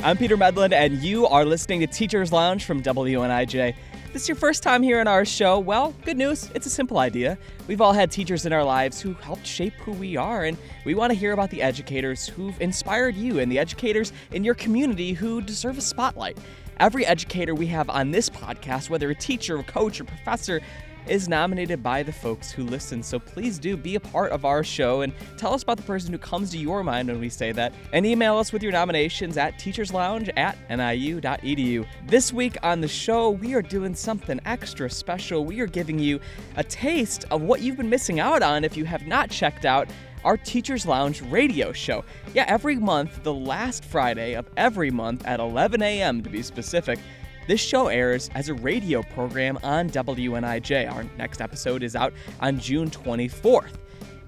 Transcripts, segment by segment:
I'm Peter Medlin, and you are listening to Teachers Lounge from WNIJ. If this is your first time here on our show, well, good news. It's a simple idea. We've all had teachers in our lives who helped shape who we are, and we want to hear about the educators who've inspired you and the educators in your community who deserve a spotlight. Every educator we have on this podcast, whether a teacher, a coach, or professor, is nominated by the folks who listen. So please do be a part of our show and tell us about the person who comes to your mind when we say that. And email us with your nominations at teacherslounge at niu.edu. This week on the show, we are doing something extra special. We are giving you a taste of what you've been missing out on if you have not checked out our Teachers Lounge radio show. Yeah, every month, the last Friday of every month at 11 a.m. to be specific, this show airs as a radio program on WNIJ. Our next episode is out on June 24th.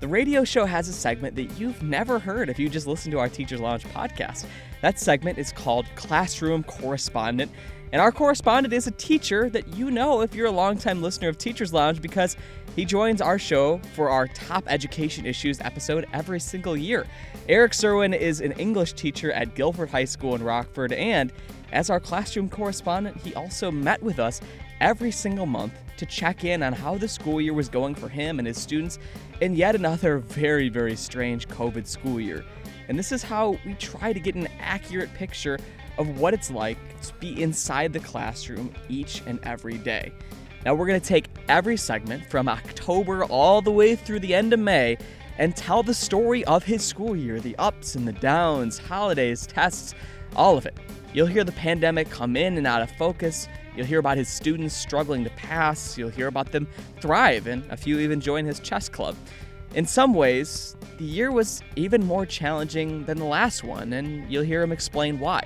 The radio show has a segment that you've never heard if you just listen to our Teachers Lounge podcast. That segment is called Classroom Correspondent. And our correspondent is a teacher that you know if you're a longtime listener of Teachers Lounge because he joins our show for our Top Education Issues episode every single year. Eric Serwin is an English teacher at Guilford High School in Rockford, and as our classroom correspondent, he also met with us every single month to check in on how the school year was going for him and his students in yet another very, very strange COVID school year. And this is how we try to get an accurate picture of what it's like to be inside the classroom each and every day. Now, we're going to take every segment from October all the way through the end of May and tell the story of his school year the ups and the downs, holidays, tests, all of it. You'll hear the pandemic come in and out of focus. You'll hear about his students struggling to pass. You'll hear about them thrive, and a few even join his chess club. In some ways, the year was even more challenging than the last one, and you'll hear him explain why.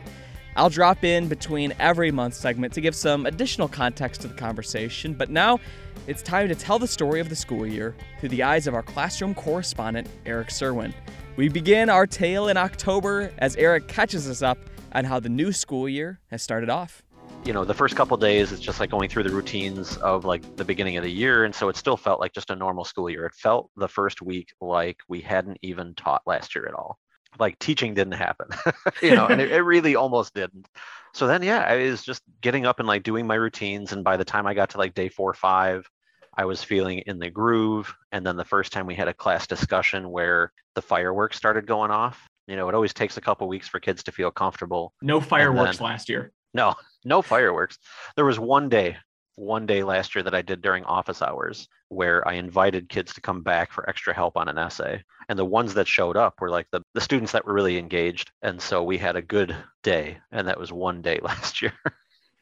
I'll drop in between every month segment to give some additional context to the conversation, but now it's time to tell the story of the school year through the eyes of our classroom correspondent, Eric Serwin. We begin our tale in October as Eric catches us up on how the new school year has started off. You know, the first couple days, it's just like going through the routines of like the beginning of the year. And so it still felt like just a normal school year. It felt the first week like we hadn't even taught last year at all. Like teaching didn't happen, you know, and it, it really almost didn't. So then, yeah, I was just getting up and like doing my routines. And by the time I got to like day four or five, I was feeling in the groove. And then the first time we had a class discussion where the fireworks started going off, you know, it always takes a couple weeks for kids to feel comfortable. No fireworks then, last year. No, no fireworks. There was one day, one day last year that I did during office hours where I invited kids to come back for extra help on an essay. And the ones that showed up were like the, the students that were really engaged. And so we had a good day. And that was one day last year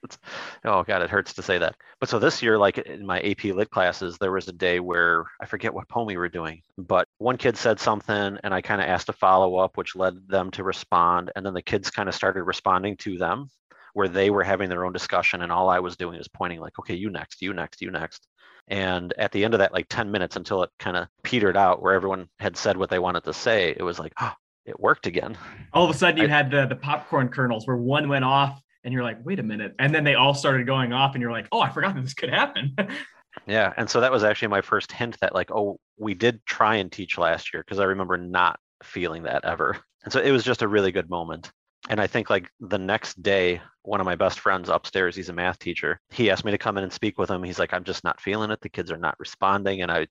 oh god it hurts to say that. But so this year like in my ap lit classes there was a day where i forget what poem we were doing but one kid said something and i kind of asked a follow-up which led them to respond and then the kids kind of started responding to them where they were having their own discussion and all i was doing was pointing like okay you next you next you next. And at the end of that like 10 minutes until it kind of petered out where everyone had said what they wanted to say it was like oh it worked again. All of a sudden you I, had the the popcorn kernels where one went off and you're like, wait a minute. And then they all started going off, and you're like, oh, I forgot that this could happen. yeah. And so that was actually my first hint that, like, oh, we did try and teach last year because I remember not feeling that ever. And so it was just a really good moment. And I think, like, the next day, one of my best friends upstairs, he's a math teacher. He asked me to come in and speak with him. He's like, I'm just not feeling it. The kids are not responding. And I,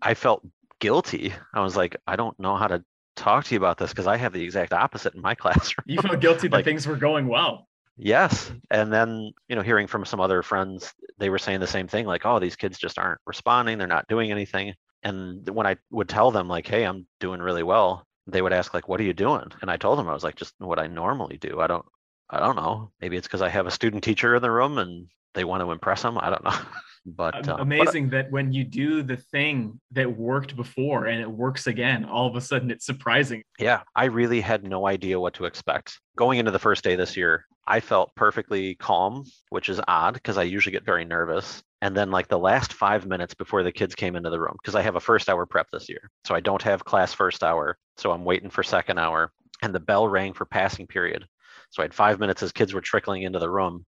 I felt guilty. I was like, I don't know how to talk to you about this because I have the exact opposite in my classroom. You felt guilty that like, things were going well. Yes. And then, you know, hearing from some other friends, they were saying the same thing like, oh, these kids just aren't responding. They're not doing anything. And when I would tell them, like, hey, I'm doing really well, they would ask, like, what are you doing? And I told them, I was like, just what I normally do. I don't, I don't know. Maybe it's because I have a student teacher in the room and they want to impress them. I don't know. but uh, amazing but, that when you do the thing that worked before and it works again all of a sudden it's surprising. Yeah i really had no idea what to expect. Going into the first day this year i felt perfectly calm which is odd because i usually get very nervous. And then like the last five minutes before the kids came into the room because i have a first hour prep this year so i don't have class first hour so i'm waiting for second hour and the bell rang for passing period. So i had five minutes as kids were trickling into the room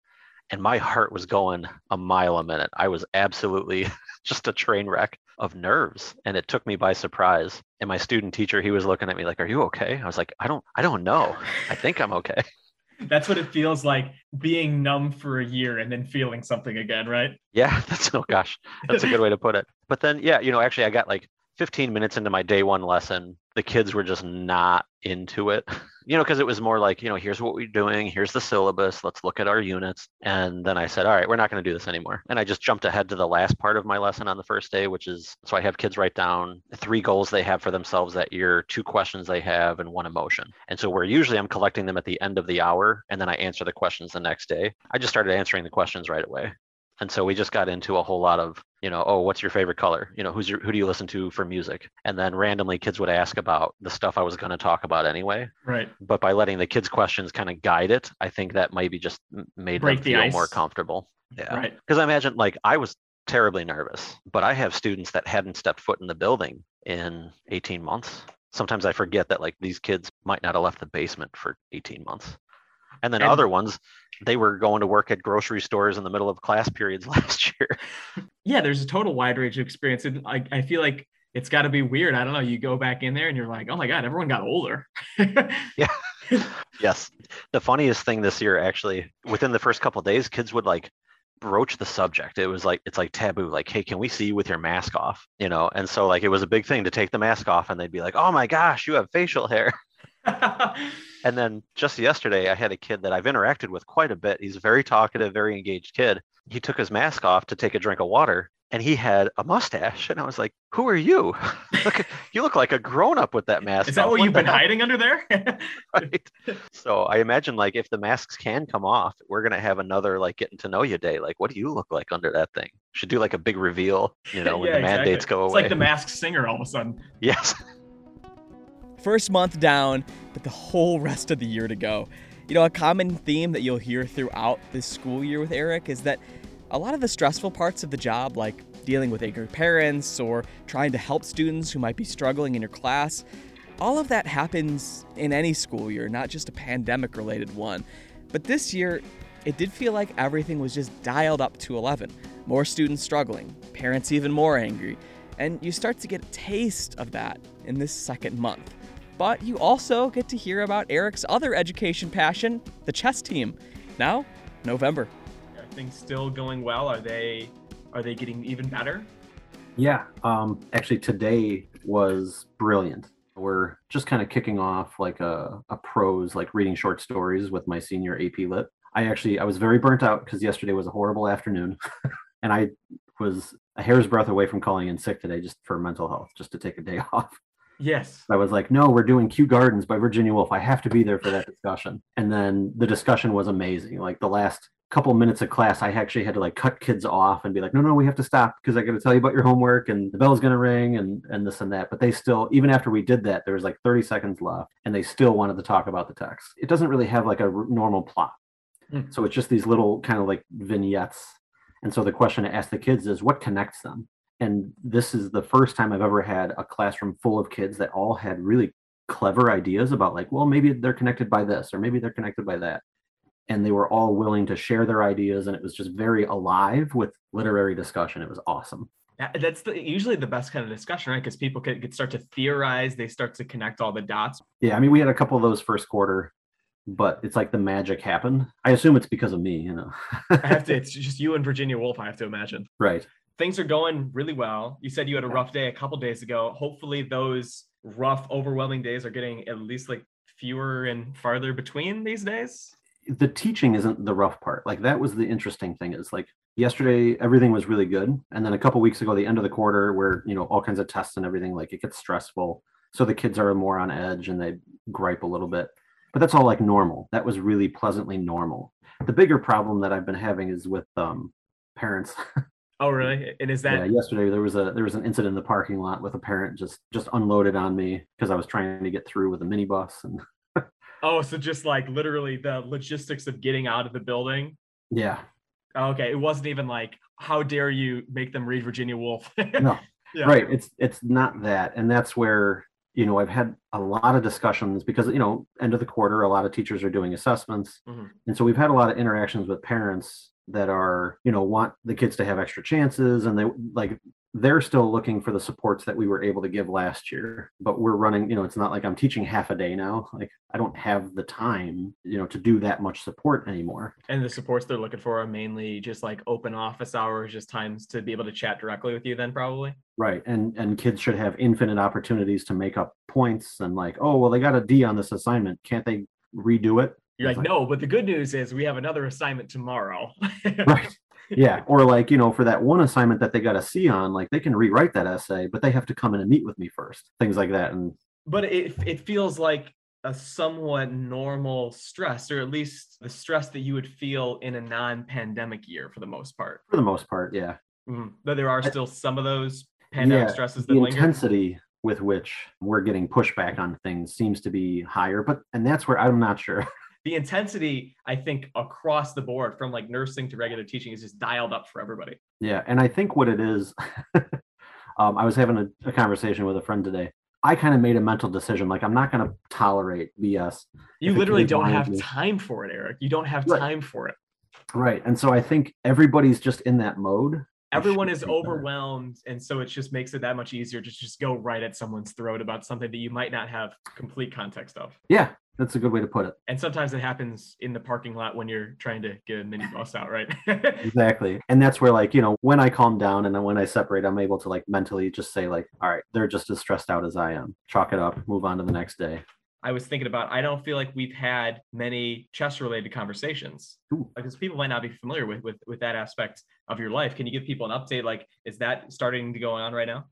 and my heart was going a mile a minute. I was absolutely just a train wreck of nerves and it took me by surprise. And my student teacher, he was looking at me like, "Are you okay?" I was like, "I don't I don't know. I think I'm okay." That's what it feels like being numb for a year and then feeling something again, right? Yeah, that's oh gosh, that's a good way to put it. But then, yeah, you know, actually, I got like 15 minutes into my day one lesson, the kids were just not into it. You know, because it was more like, you know, here's what we're doing, here's the syllabus, let's look at our units. And then I said, all right, we're not going to do this anymore. And I just jumped ahead to the last part of my lesson on the first day, which is so I have kids write down three goals they have for themselves that year, two questions they have, and one emotion. And so where usually I'm collecting them at the end of the hour and then I answer the questions the next day, I just started answering the questions right away and so we just got into a whole lot of you know oh what's your favorite color? You know who's your who do you listen to for music? And then randomly kids would ask about the stuff i was going to talk about anyway. Right. But by letting the kids questions kind of guide it i think that maybe just made Break them the feel ice. more comfortable. Yeah. Right. Because i imagine like i was terribly nervous but i have students that hadn't stepped foot in the building in 18 months. Sometimes i forget that like these kids might not have left the basement for 18 months and then And- other ones they were going to work at grocery stores in the middle of class periods last year yeah there's a total wide range of experience and I, I feel like it's got to be weird i don't know you go back in there and you're like oh my god everyone got older yeah. Yes. The funniest thing this year, actually, within the first couple of days, kids would like broach the subject. It was like it's like taboo. Like, hey, can we see you with your mask off? You know, and so like it was a big thing to take the mask off, and they'd be like, "Oh my gosh, you have facial hair." And then just yesterday, I had a kid that I've interacted with quite a bit. He's a very talkative, very engaged kid. He took his mask off to take a drink of water, and he had a mustache. And I was like, "Who are you? look, you look like a grown up with that mask." is that off. what you've been hell?" hiding under there right? So I imagine like if the masks can come off, we're gonna have another like getting to know you day. Like, what do you look like under that thing? Should do like a big reveal, you know, when Yeah, the mandates exactly. go away. it's like the masked singer all of a sudden yes. First month down, but the whole rest of the year to go. You know, a common theme that you'll hear throughout this school year with Eric is that a lot of the stressful parts of the job, like dealing with angry parents or trying to help students who might be struggling in your class, all of that happens in any school year, not just a pandemic related one. But this year, it did feel like everything was just dialed up to 11. More students struggling, parents even more angry, and you start to get a taste of that in this second month. But you also get to hear about Eric's other education passion, the chess team. Now, November. are things still going well are they are they getting even better Yeah, um, actually, today was brilliant. We're just kind of kicking off like a, a prose, like reading short stories with my senior AP Lit. I actually I was very burnt out because yesterday was a horrible afternoon, and I was a hair's breadth away from calling in sick today just for mental health, just to take a day off. Yes I was like, no, we're doing Kew Gardens by Virginia Woolf. I have to be there for that discussion. And then the discussion was amazing. Like the last couple minutes of class, I actually had to like cut kids off and be like, no, no, we have to stop because I got to tell you about your homework and the bell's going to ring and, and this and that. But they still, even after we did that, there was like 30 seconds left and they still wanted to talk about the text. It doesn't really have like a r- normal plot. Mm. So it's just these little kind of like vignettes. And so the question to ask the kids is what connects them? And this is the first time I've ever had a classroom full of kids that all had really clever ideas about like, well, maybe they're connected by this or maybe they're connected by that. And they were all willing to share their ideas and it was just very alive with literary discussion. It was awesome. Yeah, that's the, usually the best kind of discussion right because people can, can start to theorize they start to connect all the dots Yeah, I mean we had a couple of those first quarter, but it's like the magic happened. I assume it's because of me, you know. i have to it's just you and virginia woolf i have to imagine right. Things are going really well. You said you had a rough day a couple days ago. Hopefully those rough overwhelming days are getting at least like fewer and farther between these days? The teaching isn't the rough part. Like that was the interesting thing. Is like yesterday everything was really good. And then a couple weeks ago the end of the quarter where you know all kinds of tests and everything like it gets stressful. So the kids are more on edge and they gripe a little bit. But that's all like normal. That was really pleasantly normal. The bigger problem that i've been having is with um parents oh really? And is that yeah yesterday there was a there was an incident in the parking lot with a parent just just unloaded on me because i was trying to get through with a minibus and oh so just like literally the logistics of getting out of the building? Yeah. Okay it wasn't even like how dare you make them read virginia woolf? No. Yeah. right it's it's not that and that's where you know i've had a lot of discussions because you know end of the quarter a lot of teachers are doing assessments. Mhm. and so we've had a lot of interactions with parents that are you know want the kids to have extra chances and they like they're still looking for the supports that we were able to give last year but we're running you know it's not like i'm teaching half a day now like i don't have the time you know to do that much support anymore And the supports they're looking for are mainly just like open office hours, just times to be able to chat directly with you. Then probably. right and and kids should have infinite opportunities to make up points and like oh well they got a d on this assignment can't they redo it You're It's like, no, but the good news is we have another assignment tomorrow. right yeah or like you know for that one assignment that they got a c on like they can rewrite that essay but they have to come in and meet with me first things like that and but it it feels like a somewhat normal stress, or at least the stress that you would feel in a non-pandemic year for the most part. for the most part yeah Mhm. But there are still some of those pandemic Yeah, stresses that the linger. intensity with which we're getting pushback on things seems to be higher but and that's where i'm not sure The intensity, I think, across the board, from like nursing to regular teaching, is just dialed up for everybody. yeah and i think what it is um, i was having a, a conversation with a friend today i kind of made a mental decision like i'm not going to tolerate bs You literally don't have to- time for it, Eric. You don't have Right. time for it. right and so i think everybody's just in that mode Everyone is overwhelmed, and so it just makes it that much easier to just go right at someone's throat about something that you might not have complete context of. yeah that's a good way to put it And sometimes it happens in the parking lot when you're trying to get a mini bus out, right? exactly and that's where like you know when i calm down and then when i separate i'm able to like mentally just say like all right they're just as stressed out as i am chalk it up move on to the next day I was thinking about I don't feel like we've had many chess related conversations Ooh. because people might not be familiar with, with with that aspect of your life. Can you give people an update? Like, is that starting to go on right now?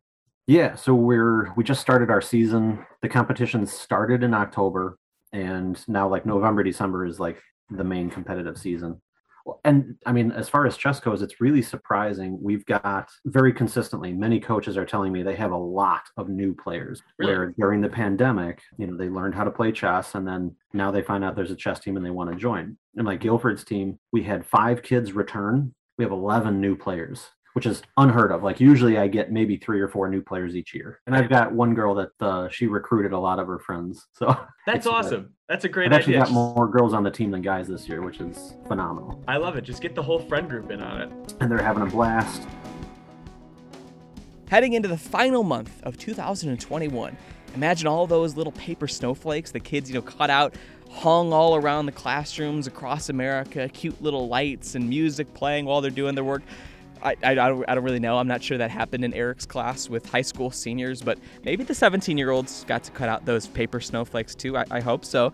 Yeah, so we're we just started our season. The competition started in October, and now like November, December is like the main competitive season. Well, And I mean, as far as chess goes, it's really surprising. We've got very consistently, many coaches are telling me they have a lot of new players. Really? Where during the pandemic, you know, they learned how to play chess, and then now they find out there's a chess team and they want to join. And like Guilford's team, we had five kids return. We have 11 new players which is unheard of. Like usually I get maybe three or four new players each year. And I've got one girl that uh, she recruited a lot of her friends. So That's It's, uh, awesome. That's a I've great actually got more girls on the team than guys this year, which is phenomenal. I love it. Just get the whole friend group in on it. And they're having a blast. Heading into the final month of 2021, imagine all those little paper snowflakes the kids, you know, cut out, hung all around the classrooms across America, cute little lights and music playing while they're doing their work. I, I, I don't, really know. I'm not sure that happened in Eric's class with high school seniors, but maybe the 17 year olds got to cut out those paper snowflakes too. I, I hope so.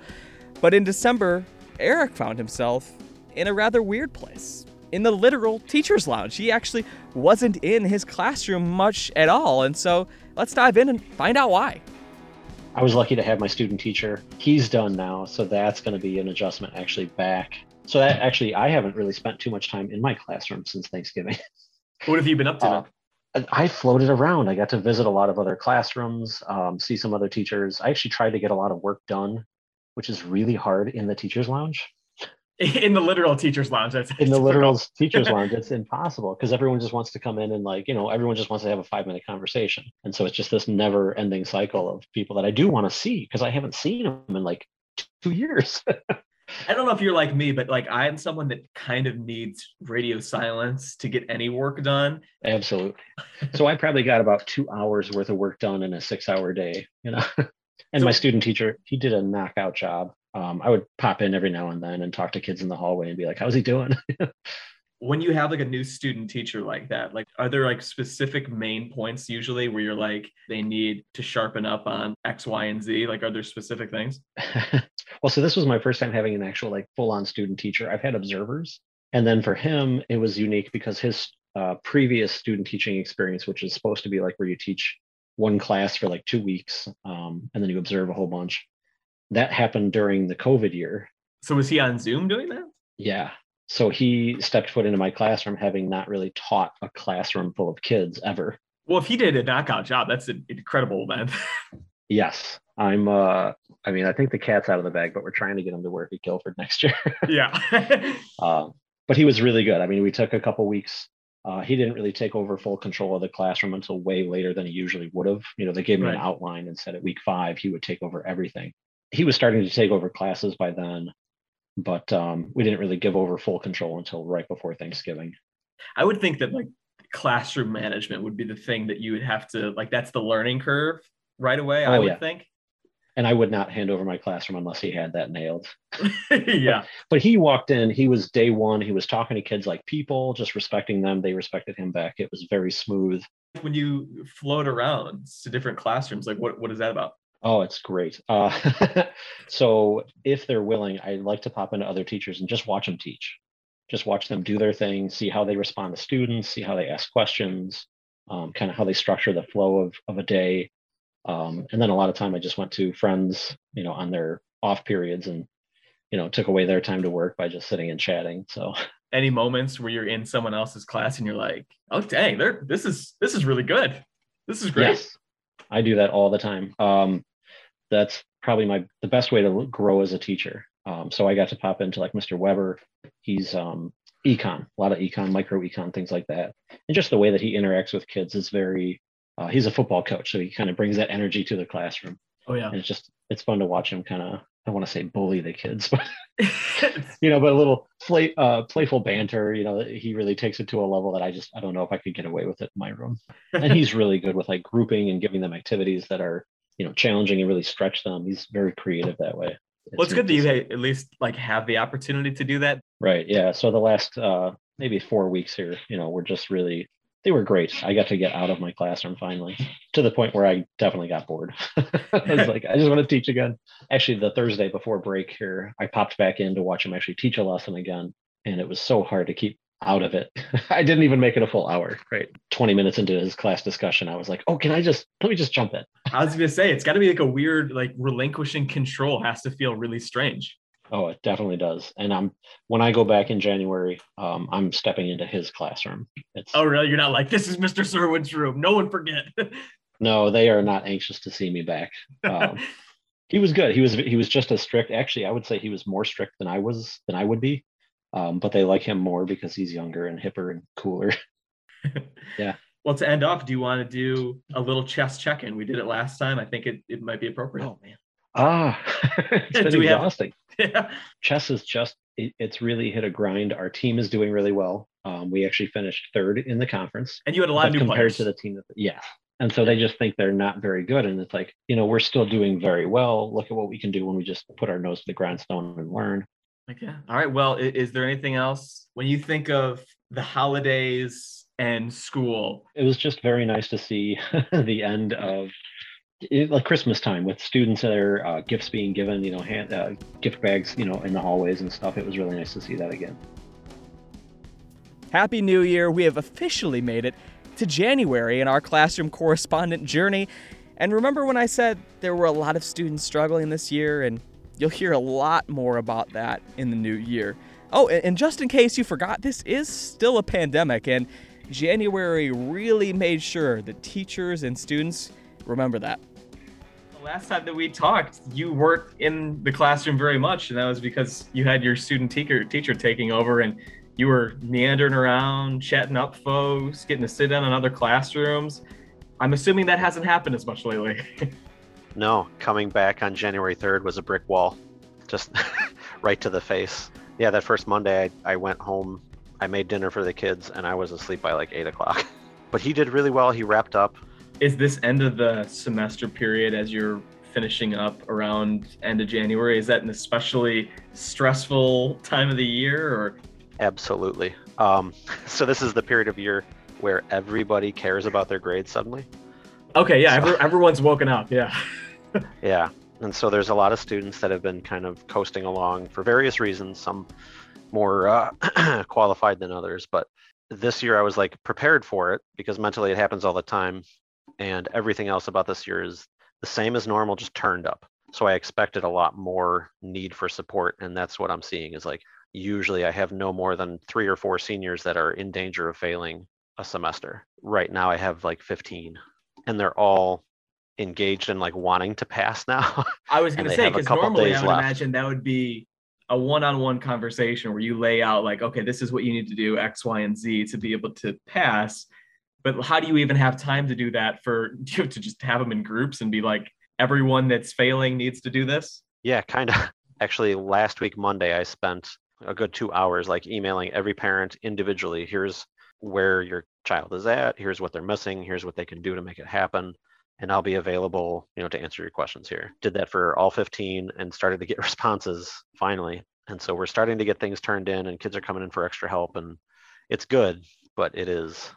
But in December, Eric found himself in a rather weird place. In the literal teacher's lounge. He actually wasn't in his classroom much at all. And so let's dive in and find out why. I was lucky to have my student teacher. He's done now, so that's going to be an adjustment actually back. So that actually, I haven't really spent too much time in my classroom since Thanksgiving. What have you been up to? Uh, I- floated around. I got to visit a lot of other classrooms, um, see some other teachers. I actually tried to get a lot of work done, which is really hard in the teacher's lounge. in the literal teacher's lounge. That's In the difficult. literal teacher's lounge, it's impossible because everyone just wants to come in and like, you know, everyone just wants to have a five minute conversation. And so it's just this never ending cycle of people that I do want to see because I haven't seen them in like two years. I don't know if you're like me, but like I'm someone that kind of needs radio silence to get any work done. Absolutely. So I probably got about two hours worth of work done in a six hour day, you know. and my student teacher, he did a knockout job. Um, I would pop in every now and then and talk to kids in the hallway and be like, how's he doing? When you have like a new student teacher like that, like are there like specific main points usually where you're like they need to sharpen up on X, Y, and Z? Like are there specific things? well, so this was my first time having an actual like full on student teacher. I've had observers. And then for him, it was unique because his uh, previous student teaching experience, which is supposed to be like where you teach one class for like two weeks um, and then you observe a whole bunch, that happened during the COVID year. So was he on Zoom doing that? Yeah. So he stepped foot into my classroom having not really taught a classroom full of kids ever. Well, if he did a knockout job, that's an incredible, man. Yes. I'm uh I mean, I think the cat's out of the bag, but we're trying to get him to work at Guilford next year. yeah. Um, but he was really good. I mean, we took a couple weeks. Uh, he didn't really take over full control of the classroom until way later than he usually would have. You know, they gave him Right. an outline and said at week five he would take over everything. He was starting to take over classes by then, but um, we didn't really give over full control until right before Thanksgiving. I would think that like classroom management would be the thing that you would have to like that's the learning curve right away, Oh, I would yeah. think. And I would not hand over my classroom unless he had that nailed. yeah. But he walked in, he was day one, he was talking to kids like people, just respecting them. They respected him back. It was very smooth. When you float around to different classrooms, like what, what is that about? Oh, it's great. Uh, so if they're willing, I like to pop into other teachers and just watch them teach. Just watch them do their thing, see how they respond to students, see how they ask questions, um, kind of how they structure the flow of, of a day. Um, and then a lot of time I just went to friends, you know, on their off periods and, you know, took away their time to work by just sitting and chatting. So Any moments where you're in someone else's class and you're like, oh dang, they're this is this is really good. This is great. Yes, I do that all the time. Um, that's probably my the best way to grow as a teacher. Um, so I got to pop into like Mr. Weber. He's um, econ, a lot of econ, micro econ, things like that. And just the way that he interacts with kids is very. Uh, he's a football coach, so he kind of brings that energy to the classroom, Oh yeah. and it's just it's fun to watch him kind of. I don't want to say bully the kids, but you know, but a little play, uh, playful banter. You know, he really takes it to a level that I just I don't know if I could get away with it in my room. And he's really good with like grouping and giving them activities that are you know challenging and really stretch them. He's very creative that way. well, it's good that you to see. ha- at least like have the opportunity to do that. right. Yeah. So the last uh, maybe four weeks here, you know, we're just really they were great. I got to get out of my classroom finally to the point where I definitely got bored. I was like, I just want to teach again. Actually, the Thursday before break here, I popped back in to watch him actually teach a lesson again. And it was so hard to keep out of it. I didn't even make it a full hour, right? 20 minutes into his class discussion, I was like, oh, can I just, let me just jump in. I was gonna say it's got to be like a weird like relinquishing control has to feel really strange. Oh, it definitely does. And I'm, when I go back in January, um, I'm stepping into his classroom. It's, Oh really? You're not like this is Mr. Serwin's room. No one forget. no, they are not anxious to see me back. Um, he was good. He was he was just as strict. Actually, I would say he was more strict than I was than I would be. Um, but they like him more because he's younger and hipper and cooler. Yeah. well, to end off, do you want to do a little chess check-in? We did it last time. I think it, it might be appropriate. Oh man. Ah, it's been we have- exhausting. yeah. Chess is just it, it's really hit a grind. Our team is doing really well. Um, we actually finished third in the conference. And you had a lot of new compared players. to the team that yeah. And so they just think they're not very good. And it's like, you know, we're still doing very well. Look at what we can do when we just put our nose to the grindstone and learn. Okay. All right. Well, i- is there anything else when you think of the holidays and school? it was just very nice to see the end of it, like Christmas time with students their uh, gifts being given, you know, hand, uh, gift bags, you know, in the hallways and stuff. It was really nice to see that again. Happy New Year! We have officially made it to January in our classroom correspondent journey. And remember when I said there were a lot of students struggling this year, and you'll hear a lot more about that in the new year. Oh, and just in case you forgot, this is still a pandemic, and January really made sure that teachers and students remember that. The last time that we talked, you weren't in the classroom very much, and that was because you had your student teacher teacher taking over, and you were meandering around, chatting up folks, getting to sit in on other classrooms. I'm assuming that hasn't happened as much lately. No, coming back on January 3rd was a brick wall, just right to the face. Yeah, that first Monday, I, I went home, I made dinner for the kids, and I was asleep by like 8 o'clock. But he did really well. He wrapped up. Is this end of the semester period as you're finishing up around end of January? Is that an especially stressful time of the year, or Absolutely. Um, so, this is the period of year where everybody cares about their grades suddenly. okay, yeah, So- every, everyone's woken up, yeah. Yeah. And so there's a lot of students that have been kind of coasting along for various reasons, some more uh, qualified than others. But this year I was like prepared for it because mentally it happens all the time. And everything else about this year is the same as normal, just turned up. So I expected a lot more need for support. And that's what I'm seeing is like usually I have no more than three or four seniors that are in danger of failing a semester. Right now I have like 15 and they're all engaged in like wanting to pass now. I was going to say because normally I would left. imagine that would be a one-on-one conversation where you lay out like, okay, this is what you need to do X, Y, and Z to be able to pass. But how do you even have time to do that for you to just have them in groups and be like, everyone that's failing needs to do this? Yeah, kind of. Actually, last week, Monday, I spent a good two hours like emailing every parent individually. Here's where your child is at. Here's what they're missing. Here's what they can do to make it happen. And I'll be available, you know, to answer your questions here. Did that for all 15 and started to get responses finally. And so we're starting to get things turned in and kids are coming in for extra help and it's good, but it is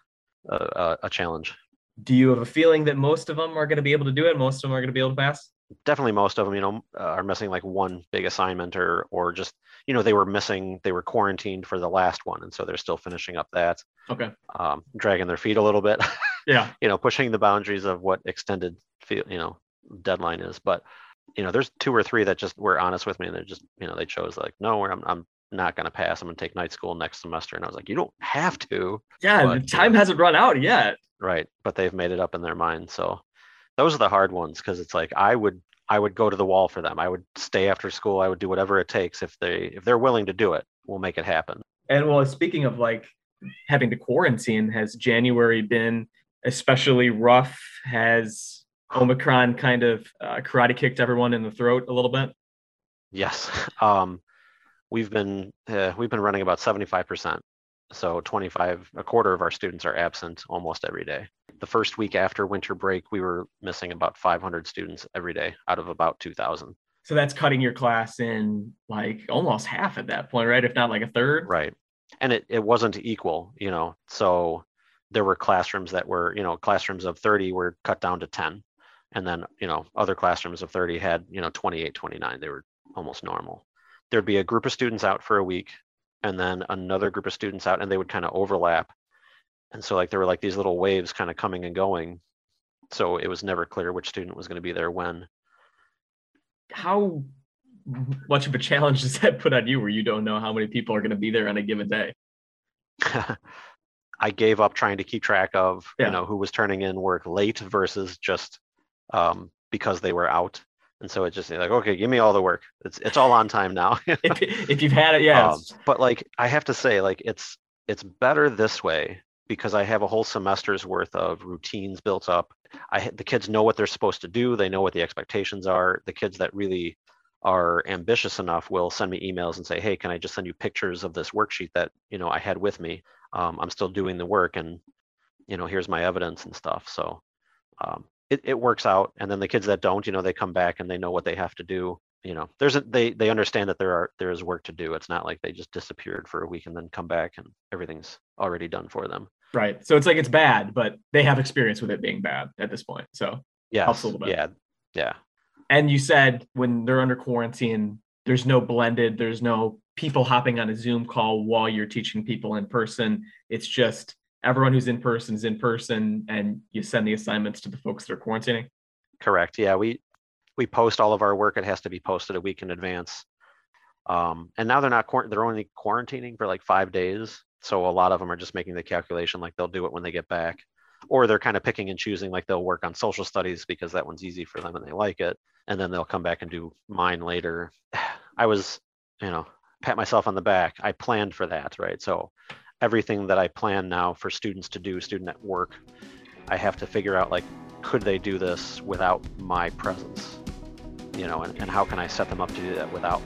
a, a, challenge. Do you have a feeling that most of them are going to be able to do it? Most of them are going to be able to pass? definitely most of them you know uh, are missing like one big assignment or or just you know they were missing they were quarantined for the last one and so they're still finishing up that Okay. um, dragging their feet a little bit Yeah. you know pushing the boundaries of what extended feel you know deadline is but you know there's two or three that just were honest with me and they just you know they chose like no i'm, I'm not going to pass i'm going to take night school next semester and i was like you don't have to Yeah. But, the time hasn't run out yet. right but they've made it up in their mind so those are the hard ones because it's like i would i would go to the wall for them i would stay after school i would do whatever it takes if they if they're willing to do it we'll make it happen And well, speaking of like having to quarantine, has January been especially rough? Has Omicron kind of uh, karate kicked everyone in the throat a little bit? yes um we've been uh, we've been running about 75% so 25 a quarter of our students are absent almost every day. The first week after winter break we were missing about 500 students every day out of about 2000 So that's cutting your class in like almost half at that point, right? If not like a third. right. And it, it wasn't equal you know? So there were classrooms that were you know classrooms of 30 were cut down to 10 and then you know other classrooms of 30 had you know 28 29 they were almost normal there'd be a group of students out for a week and then another group of students out and they would kind of overlap and so like there were like these little waves kind of coming and going so it was never clear which student was going to be there when How much of a challenge does that put on you where you don't know how many people are going to be there on a given day? I gave up trying to keep track of Yeah. you know who was turning in work late versus just um, because they were out, and so it just like okay, give me all the work. It's it's all on time now. If, if you've had it, yeah. Um, but like I have to say, like it's it's better this way because I have a whole semester's worth of routines built up. I the kids know what they're supposed to do. They know what the expectations are. The kids that really are ambitious enough will send me emails and say, "Hey, can I just send you pictures of this worksheet that you know I had with me? Um, I'm still doing the work, and you know here's my evidence and stuff." So um, it it works out. And then the kids that don't, you know, they come back and they know what they have to do. You know, there's a they they understand that there are there is work to do. It's not like they just disappeared for a week and then come back and everything's already done for them. right. So it's like it's bad, but they have experience with it being bad at this point. So Yeah, a little bit. Yeah, yeah. And you said when they're under quarantine, there's no blended, there's no people hopping on a Zoom call while you're teaching people in person. It's just everyone who's in person is in person and you send the assignments to the folks that are quarantining. Correct. Yeah, we we post all of our work. It has to be posted a week in advance. Um, and now they're not they're only quarantining for like five days. So a lot of them are just making the calculation like they'll do it when they get back, or they're kind of picking and choosing like they'll work on social studies because that one's easy for them and they like it, and then they'll come back and do mine later. I was, you know, pat myself on the back. I planned for that, right? So everything that I plan now for students to do, student at work, I have to figure out like could they do this without my presence you know and, and how can i set them up to do that without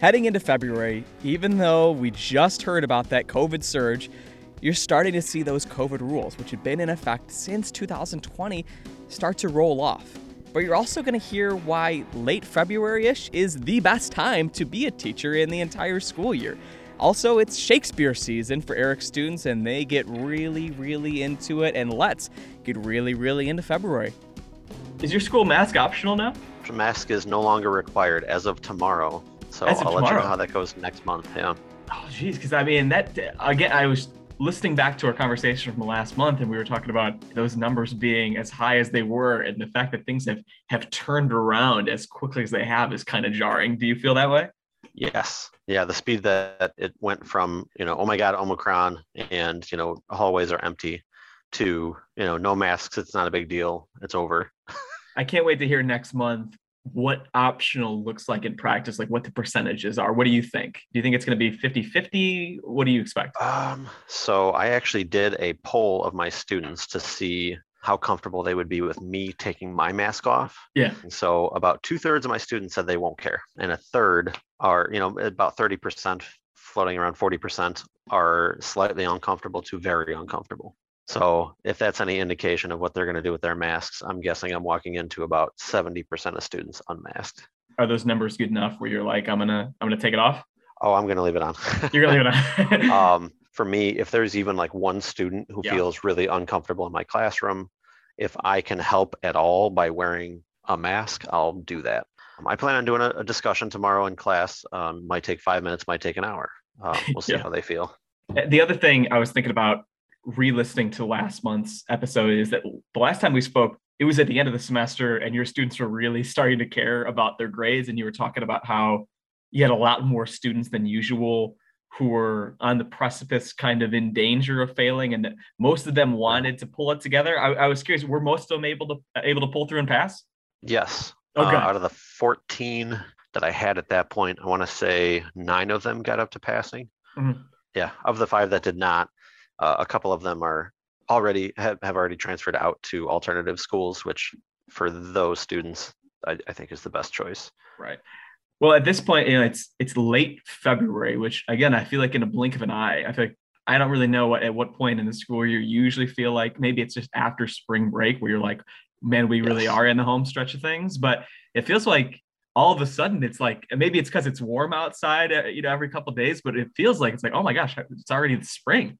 Heading into February, even though we just heard about that COVID surge, you're starting to see those COVID rules, which had been in effect since 2020, start to roll off. But you're also going to hear why late February ish is the best time to be a teacher in the entire school year. Also, it's Shakespeare season for Eric students, and they get really, really into it. And let's get really, really into February. Is your school mask optional now? mask is no longer required as of tomorrow so As of i'll let you know how that goes next month yeah Oh, geez, because I mean that again. I was listening back to our conversation from last month, and we were talking about those numbers being as high as they were, and the fact that things have have turned around as quickly as they have is kind of jarring. Do you feel that way? yes yeah the speed that it went from you know oh my god omicron and you know hallways are empty to you know no masks it's not a big deal it's over I can't wait to hear next month what optional looks like in practice, like what the percentages are. What do you think? Do you think it's going to be 50 50? What do you expect? Um, so I actually did a poll of my students to see how comfortable they would be with me taking my mask off. Yeah. And so about two thirds of my students said they won't care, and a third are, you know, about thirty percent floating around 40% are slightly uncomfortable to very uncomfortable. So if that's any indication of what they're going to do with their masks, I'm guessing I'm walking into about 70% of students unmasked. Are those numbers good enough where you're like, I'm gonna I'm gonna take it off? Oh, I'm going to leave it on. You're gonna leave it on. um, for me, if there's even like one student who Yeah. feels really uncomfortable in my classroom, if I can help at all by wearing a mask, I'll do that. Um, I plan on doing a, a discussion tomorrow in class. Um, might take five minutes, might take an hour. Uh, we'll see Yeah. how they feel. the other thing I was thinking about re-listening to last month's episode is that the last time we spoke, it was at the end of the semester, and your students were really starting to care about their grades, and you were talking about how you had a lot more students than usual who were on the precipice, kind of in danger of failing, and that most of them wanted to pull it together. I, I was curious, were most of them able to able to pull through and pass? Yes. Oh, Uh, out of the 14 that I had at that point, I want to say nine of them got up to passing. Mhm. Yeah. Of the five that did not, uh, a couple of them are already have, have already transferred out to alternative schools, which for those students, I, I think is the best choice. Right. Well, at this point, you know, it's it's late February, which again, I feel like in a blink of an eye. I feel like I don't really know what, at what point in the school year you usually feel like maybe it's just after spring break where you're like, man, we really Yes. are in the home stretch of things. But it feels like all of a sudden it's like maybe it's because it's warm outside, uh, you know, every couple of days. But it feels like it's like, oh my gosh, it's already the spring.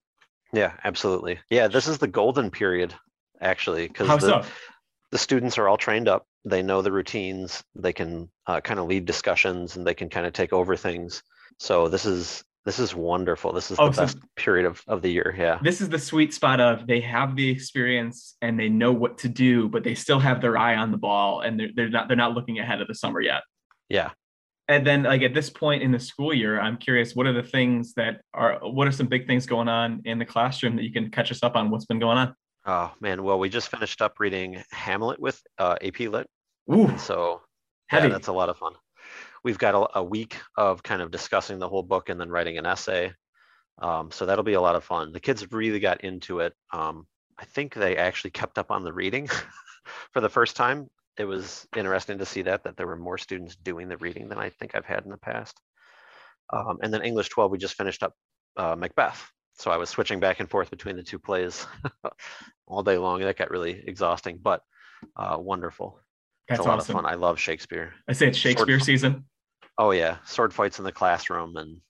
Yeah, absolutely. Yeah, this is the golden period actually, because the, so? the students are all trained up. They know the routines. They can uh, kind of lead discussions and they can kind of take over things. So this is this is wonderful. This is Oh, the so- best period of, of the year. Yeah. This is the sweet spot of they have the experience and they know what to do, but they still have their eye on the ball and they're, they're not they're not looking ahead of the summer yet. Yeah. And then like at this point in the school year i'm curious what are the things that are what are some big things going on in the classroom that you can catch us up on what's been going on Oh man. Well, we just finished up reading Hamlet with uh, AP Lit. Ooh, So heavy yeah, that's a lot of fun. We've got a, a week of kind of discussing the whole book and then writing an essay. Um, so that'll be a lot of fun. The kids really got into it. Um, I think they actually kept up on the reading for the first time. It was interesting to see that that there were more students doing the reading than I think I've had in the past. Um, and then English 12, we just finished up uh, Macbeth. So I was switching back and forth between the two plays all day long. That got really exhausting, but uh, wonderful. that's it's a lot awesome of fun. I love Shakespeare. i say it's shakespeare Sword- season Oh yeah, sword fights in the classroom and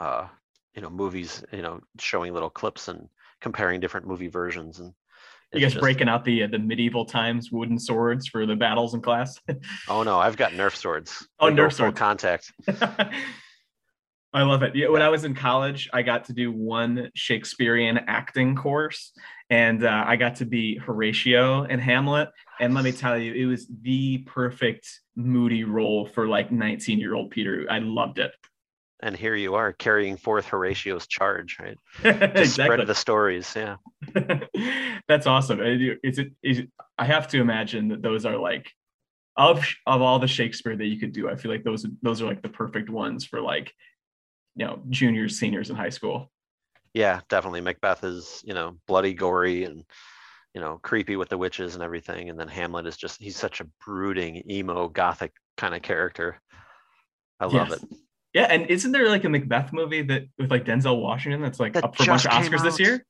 uh, you know movies. You know, showing little clips and comparing different movie versions and. You guys just- breaking out the uh, the medieval times wooden swords for the battles in class Oh no, I've got Nerf swords. Oh, Nerf full swords. contact. I love it. Yeah, when I was in college, I got to do one Shakespearean acting course, and uh, I got to be Horatio in Hamlet. And let me tell you, it was the perfect moody role for like 19 year old Peter. I loved it. And here you are carrying forth Horatio's charge, right? To exactly. spread the stories. Yeah. That's awesome. Is it? Is I have to imagine that those are like of of all the Shakespeare that you could do. I feel like those those are like the perfect ones for like you know juniors, seniors in high school. Yeah, definitely. Macbeth is, you know, bloody, gory, and you know, creepy with the witches and everything. And then Hamlet is just he's such a brooding, emo, gothic kind of character. I love Yes. it. Yeah, and isn't there like a Macbeth movie that with like Denzel Washington that's like That up for a bunch of Oscars this year?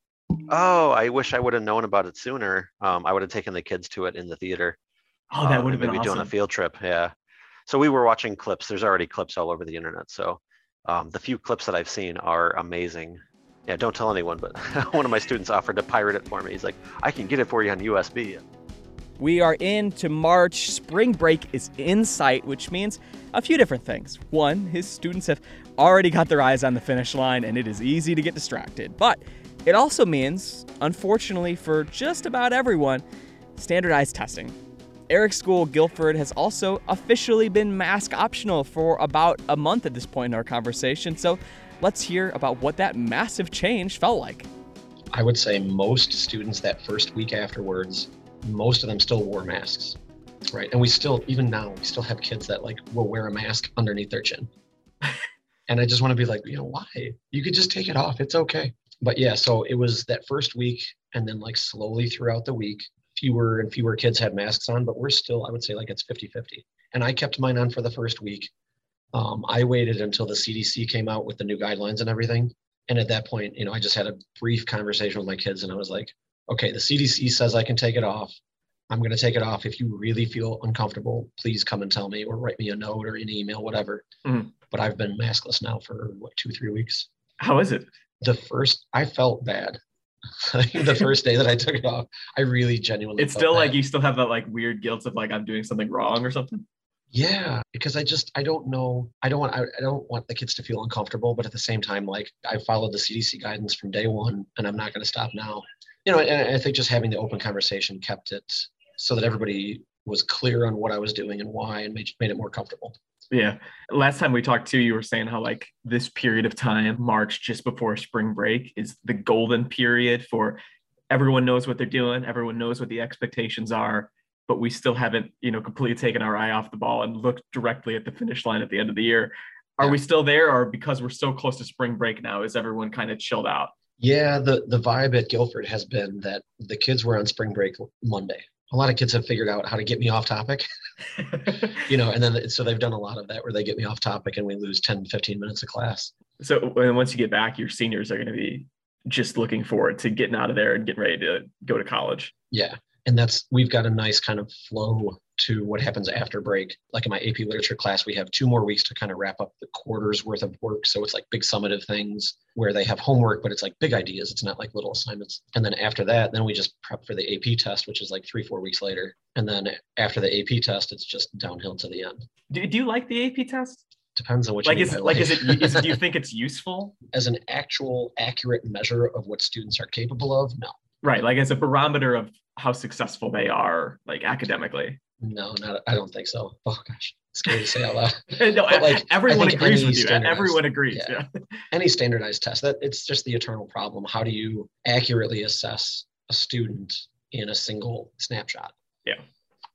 Oh, I wish I would have known about it sooner. Um, I would have taken the kids to it in the theater. Oh, that uh, would have been maybe awesome. doing a field trip. Yeah. So we were watching clips. There's already clips all over the internet. So um, the few clips that I've seen are amazing. Yeah, don't tell anyone, but one of my students offered to pirate it for me. He's like, I can get it for you on USB. We are into March. Spring break is in sight, which means a few different things. One, his students have already got their eyes on the finish line, and it is easy to get distracted. But it also means, unfortunately for just about everyone, standardized testing. Eric's school, Guilford, has also officially been mask optional for about a month at this point in our conversation. So let's hear about what that massive change felt like. I would say most students that first week afterwards, most of them still wore masks, right? And we still, even now, we still have kids that like will wear a mask underneath their chin. and I just want to be like, you know, why? You could just take it off. It's okay. But yeah, so it was that first week, and then like slowly throughout the week, fewer and fewer kids had masks on, but we're still, I would say, like it's 50 50. And I kept mine on for the first week. Um, I waited until the CDC came out with the new guidelines and everything. And at that point, you know, I just had a brief conversation with my kids and I was like, okay, the CDC says I can take it off. I'm going to take it off. If you really feel uncomfortable, please come and tell me or write me a note or an email, whatever. Mhm. But I've been maskless now for what, two, three weeks. How is it? The first, I felt bad. the first day that I took it off, I really genuinely. It's still like you still have that like weird guilt of like I'm doing something wrong or something. Yeah, because I just I don't know. I don't want I, I don't want the kids to feel uncomfortable, but at the same time, like I followed the CDC guidance from day one, and I'm not going to stop now. You know, and I think just having the open conversation kept it so that everybody was clear on what I was doing and why, and made made it more comfortable. Yeah. Last time we talked too, you were saying how like this period of time, March just before spring break, is the golden period for everyone knows what they're doing, everyone knows what the expectations are, but we still haven't, you know, completely taken our eye off the ball and looked directly at the finish line at the end of the year. Are Yeah. we still there or because we're so close to spring break now, is everyone kind of chilled out? Yeah, the the vibe at Guilford has been that the kids were on spring break Monday. A lot of kids have figured out how to get me off topic, you know, and then so they've done a lot of that where they get me off topic and we lose 10, 15 minutes of class. so once you get back, your seniors are going to be just looking forward to getting out of there and getting ready to go to college. Yeah. And that's, we've got a nice kind of flow to what happens after break. Like in my AP literature class, we have two more weeks to kind of wrap up the quarter's worth of work. So it's like big summative things where they have homework, but it's like big ideas. It's not like little assignments. And then after that, then we just prep for the AP test, which is like three, four weeks later. And then after the AP test, it's just downhill to the end. Do, do you like the AP test? Depends on what you Like, mean is it like, is it, is, do you think it's useful? as an actual accurate measure of what students are capable of? No, Right. Like as a barometer of how successful they are, like academically. no, not, I don't think so. Oh gosh, scary to say out loud. no, But, like, everyone agrees with you. Everyone agrees. yeah. Yeah. any standardized test that it's just the eternal problem how do you accurately assess a student in a single snapshot Yeah.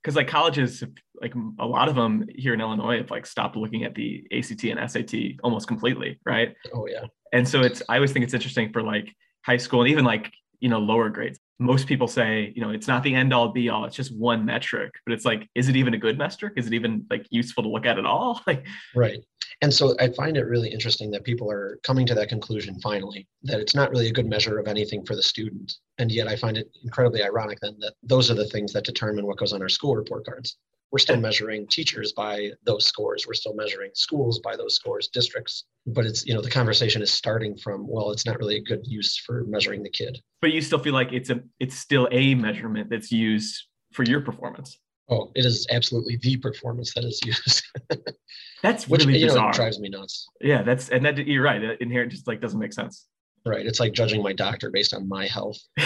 Because like colleges, like a lot of them here in Illinois have like stopped looking at the ACT and SAT almost completely. Right. oh yeah And so it's, I always think it's interesting for like high school and even like, you know, lower grades. Most people say, you know, it's not the end all be all. It's just one metric, but it's like, is it even a good metric? Is it even like useful to look at at all? Like, right and so i find it really interesting that people are coming to that conclusion finally that it's not really a good measure of anything for the student and yet i find it incredibly ironic then that those are the things that determine what goes on our school report cards we're still measuring teachers by those scores we're still measuring schools by those scores districts but it's you know the conversation is starting from well it's not really a good use for measuring the kid but you still feel like it's a, it's still a measurement that's used for your performance. Oh, it is absolutely the performance that is used, That's which really you know bizarre. drives me nuts. yeah, that's and that you're right. Inherent just like doesn't make sense. Right? It's like judging my doctor based on my health.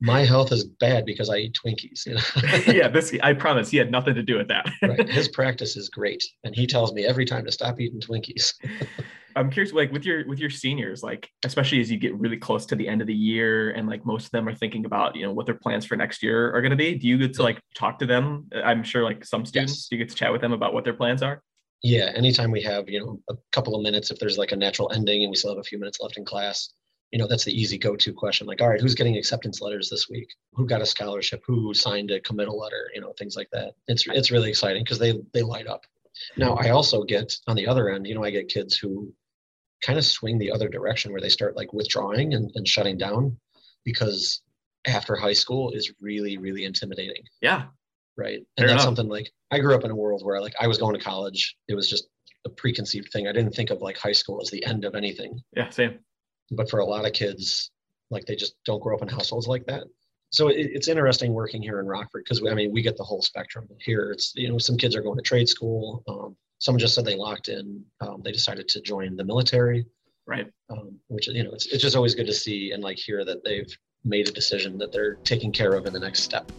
My health is bad because I eat Twinkies. You know? yeah, this I promise he had nothing to do with that. right. His practice is great, and he tells me every time to stop eating Twinkies. I'm curious, like with your with your seniors, like especially as you get really close to the end of the year, and like most of them are thinking about you know what their plans for next year are going to be. Do you get to like talk to them? I'm sure like some students, Yes. do you get to chat with them about what their plans are? Yeah. Anytime we have you know a couple of minutes, if there's like a natural ending and we still have a few minutes left in class, you know that's the easy go-to question. Like, all right, who's getting acceptance letters this week? Who got a scholarship? Who signed a committal letter? You know, things like that. It's it's really exciting because they they light up. Now, I also get on the other end, you know, I get kids who kind of swing the other direction where they start like withdrawing and, and shutting down because after high school is really, really intimidating. Yeah, Right. Fair And that's enough. something like I grew up in a world where like I was going to college. It was just a preconceived thing. I didn't think of like high school as the end of anything. yeah, same. But for a lot of kids, like they just don't grow up in households like that. So it, it's interesting working here in Rockford because I mean we get the whole spectrum here. It's you know some kids are going to trade school. Um, some just said they locked in. Um, they decided to join the military, Right. um, which you know it's it's just always good to see and like hear that they've made a decision that they're taking care of in the next step.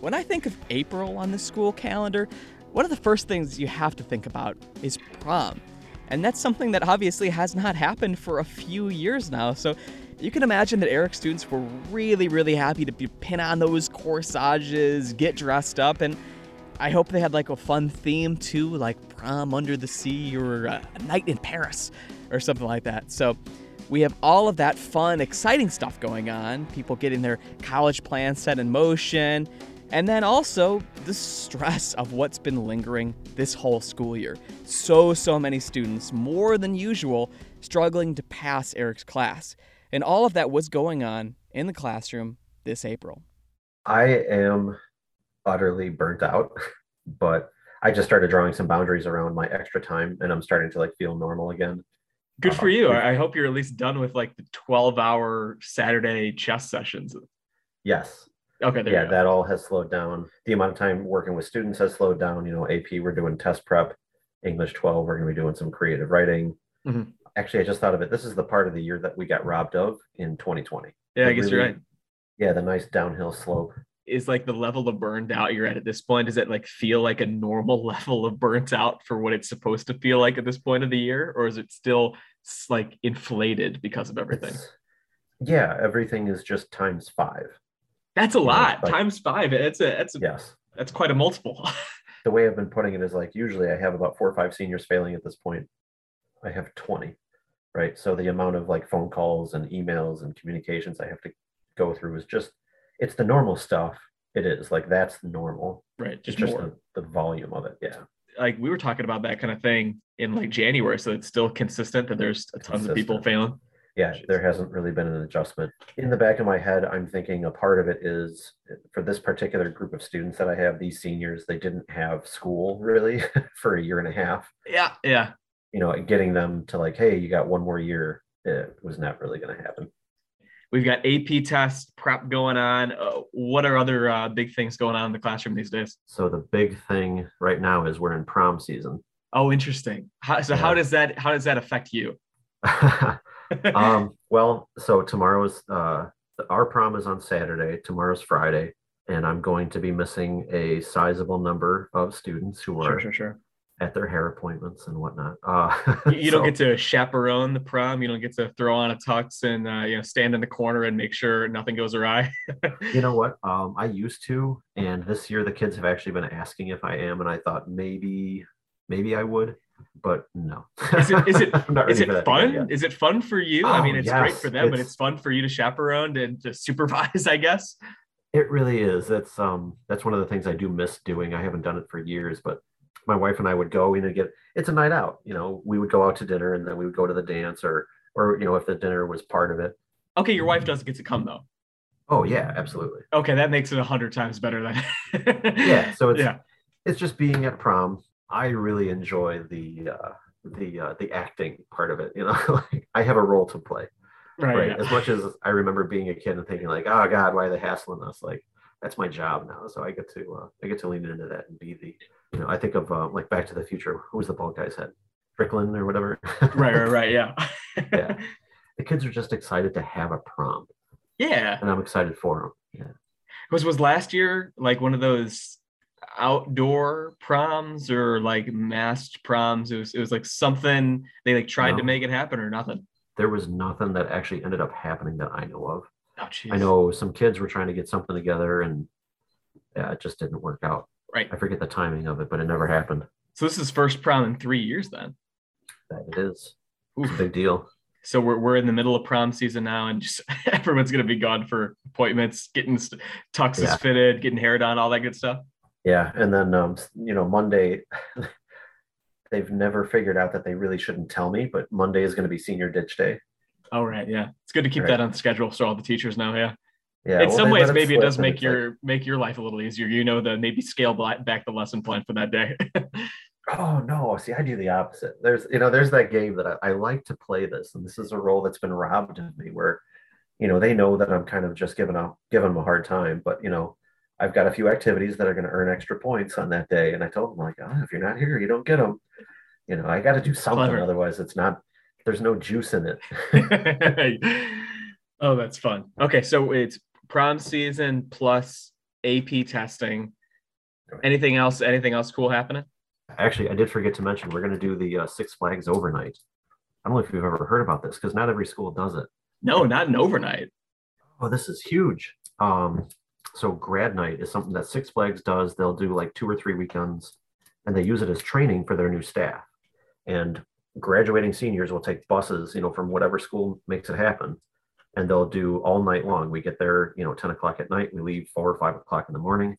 When I think of April on the school calendar, one of the first things you have to think about is prom. And that's something that obviously has not happened for a few years now. So you can imagine that Eric students were really, really happy to pin on those corsages, get dressed up, and I hope they had like a fun theme too, like prom under the sea or a night in Paris or something like that. So we have all of that fun, exciting stuff going on. People getting their college plans set in motion. And then also the stress of what's been lingering this whole school year. So, so many students, more than usual, struggling to pass Eric's class. And all of that was going on in the classroom this April. I am utterly burnt out, but I just started drawing some boundaries around my extra time and I'm starting to like feel normal again. Good for uh-huh. you. I hope you're at least done with like the 12 hour Saturday chess sessions. Yes. Okay. yeah, that all has slowed down. The amount of time working with students has slowed down. You know, AP, we're doing test prep. English 12, we're going to be doing some creative writing. Mhm. Actually, I just thought of it. This is the part of the year that we got robbed of in 2020. Yeah, I The guess you're right. Yeah, the nice downhill slope. Is like the level of burned out you're at at this point, does it like feel like a normal level of burnt out for what it's supposed to feel like at this point of the year? Or is it still like inflated because of everything? It's- yeah, everything is just times five. That's a lot. like- Times five. That's a that's a, Yes. that's quite a multiple. the way I've been putting it is like usually I have about four or five seniors failing at this point. I have 20, right? So the amount of like phone calls and emails and communications I have to go through is just, it's the normal stuff. It is like that's normal. right. It's Just just the, the volume of it. Yeah. like we were talking about that kind of thing in like January, so it's still consistent that there's tons of people failing. Yeah. There hasn't really been an adjustment. In the back of my head, I'm thinking a part of it is for this particular group of students that I have, these seniors, they didn't have school really for a year and a half. Yeah, yeah. You know, getting them to like, hey, you got one more year, it was not really going to happen. We've got AP test prep going on. Uh, what are other uh, big things going on in the classroom these days? So the big thing right now is we're in prom season. Oh, interesting. How, so how does that how does that affect you? um, well, so tomorrow's uh, our prom is on Saturday. Tomorrow's Friday, and I'm going to be missing a sizable number of students who are Sure, sure, sure. at their hair appointments and whatnot. Uh, You, you don't get to chaperone the prom. You don't get to throw on a tux and uh, you know stand in the corner and make sure nothing goes awry. You know what? Um, I used to, and this year the kids have actually been asking if I am, and I thought maybe, maybe I would, but no. Is it is it is it fun? Is it fun for you? I Oh, mean, it's great for them, but it's- it's fun for you to chaperone and to supervise, I guess. It really is. That's um that's one of the things I do miss doing. I haven't done it for years, but my wife and I would go in and get it's a night out. You know, we would go out to dinner and then we would go to the dance or or you know if the dinner was part of it. Okay, your wife does get to come though. Oh yeah, absolutely. Okay, that makes it a hundred times better than. Yeah. So it's yeah. it's just being at prom. I really enjoy the uh the uh the acting part of it. You know, like I have a role to play. Right. right yeah. as much as i remember being a kid and thinking like oh god why are they hassling us like that's my job now so i get to uh, i get to lean into that and be the you know i think of uh, like back to the future who was the bald guy's head Strickland or whatever Right. Right. Right. Yeah. Yeah. the kids are just excited to have a prom yeah. and i'm excited for them yeah Was was last year like one of those outdoor proms or like masked proms? It was it was like something they like tried to make it happen or nothing. there was nothing that actually ended up happening that i know of Oh, i know some kids were trying to get something together and yeah it just didn't work out Right. i forget the timing of it but it never happened So this is first prom in three years then. that it is it's a Oof. big deal So we're, we're in the middle of prom season now, and just everyone's gonna be gone for appointments, getting tuxes Yeah. fitted, getting hair done, all that good stuff. Yeah, and then um, you know Monday, they've never figured out that they really shouldn't tell me, but Monday is going to be Senior Ditch Day. Oh right, yeah. It's good to keep Right. that on the schedule so all the teachers know. Yeah. Yeah, in well, some ways, maybe it does make it's like, your make your life a little easier. You know, the maybe scale back the lesson plan for that day. oh no, see, I do the opposite. There's you know there's that game that I, I like to play this, and this is a role that's been robbed of me, where you know they know that I'm kind of just giving up giving them a hard time, but you know I've got a few activities that are going to earn extra points on that day, and I told them like, oh, if you're not here, you don't get them. You know, I got to do something, Clever. otherwise it's not. There's no juice in it. oh, that's fun. Okay, so it's prom season plus AP testing. Anything else? Anything else cool happening? Actually, I did forget to mention we're going to do the uh, Six Flags overnight. I don't know if you've ever heard about this because not every school does it. No, not an overnight. Oh, this is huge. Um, so grad night is something that Six Flags does. They'll do like two or three weekends, and they use it as training for their new staff. And graduating seniors will take buses, you know, from whatever school makes it happen, and they'll do all night long. We get there, you know, ten o'clock at night. We leave four or five o'clock in the morning.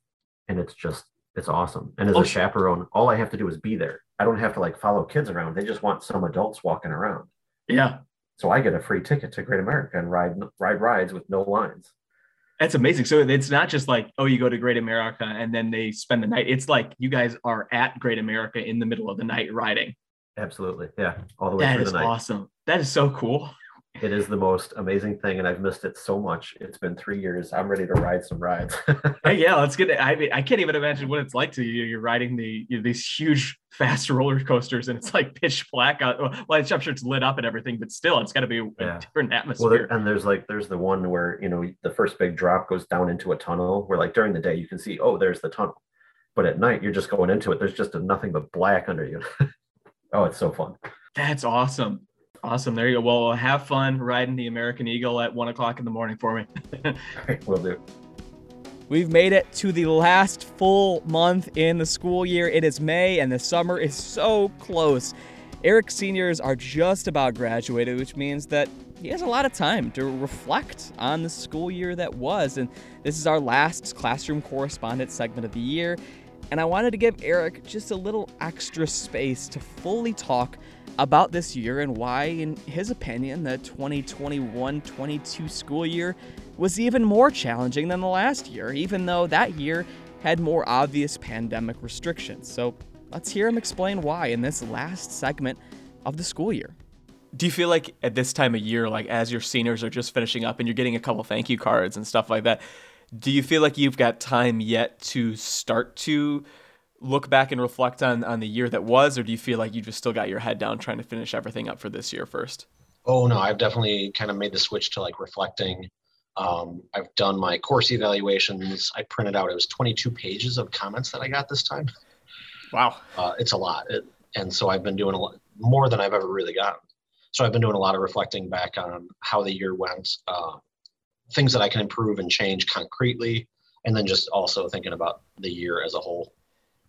and it's just it's awesome. And as Oh, a chaperone, all I have to do is be there. I don't have to like follow kids around. They just want some adults walking around. Yeah. So I get a free ticket to Great America and ride ride rides with no lines. That's amazing. So it's not just like, oh, you go to Great America and then they spend the night. It's like you guys are at Great America in the middle of the night riding. Absolutely. Yeah. All the way That through the night. awesome. That is so cool. It is the most amazing thing, and I've missed it so much. It's been three years. I'm ready to ride some rides. Hey, yeah, let's get it. I mean, I can't even imagine what it's like to you. You're riding the you know, these huge, fast roller coasters, and it's like pitch black out. Well, I'm sure it's lit up and everything, but still, it's got to be a Yeah. different well, atmosphere. there, and there's like there's the one where you know the first big drop goes down into a tunnel. Where like during the day you can see, oh, there's the tunnel, but at night you're just going into it. There's just a, nothing but black under you. oh, it's so fun. That's awesome. Awesome. There you go. Well, have fun riding the American Eagle at one o'clock in the morning for me. We'll do. We've made it to the last full month in the school year. It is May and the summer is so close. Eric seniors are just about graduated, which means that he has a lot of time to reflect on the school year that was. And this is our last classroom correspondent segment of the year. And I wanted to give Eric just a little extra space to fully talk about this year and why, in his opinion, the 2021 22 school year was even more challenging than the last year, even though that year had more obvious pandemic restrictions. So let's hear him explain why in this last segment of the school year. Do you feel like at this time of year, like as your seniors are just finishing up and you're getting a couple thank you cards and stuff like that, do you feel like you've got time yet to start to look back and reflect on on the year that was, or do you feel like you just still got your head down trying to finish everything up for this year first? Oh no, I've definitely kind of made the switch to like reflecting. Um, I've done my course evaluations. I printed out it was 22 pages of comments that I got this time. Wow. Uh, it's a lot, it, and so I've been doing a lot more than I've ever really gotten. So I've been doing a lot of reflecting back on how the year went, uh, things that I can improve and change concretely, and then just also thinking about the year as a whole.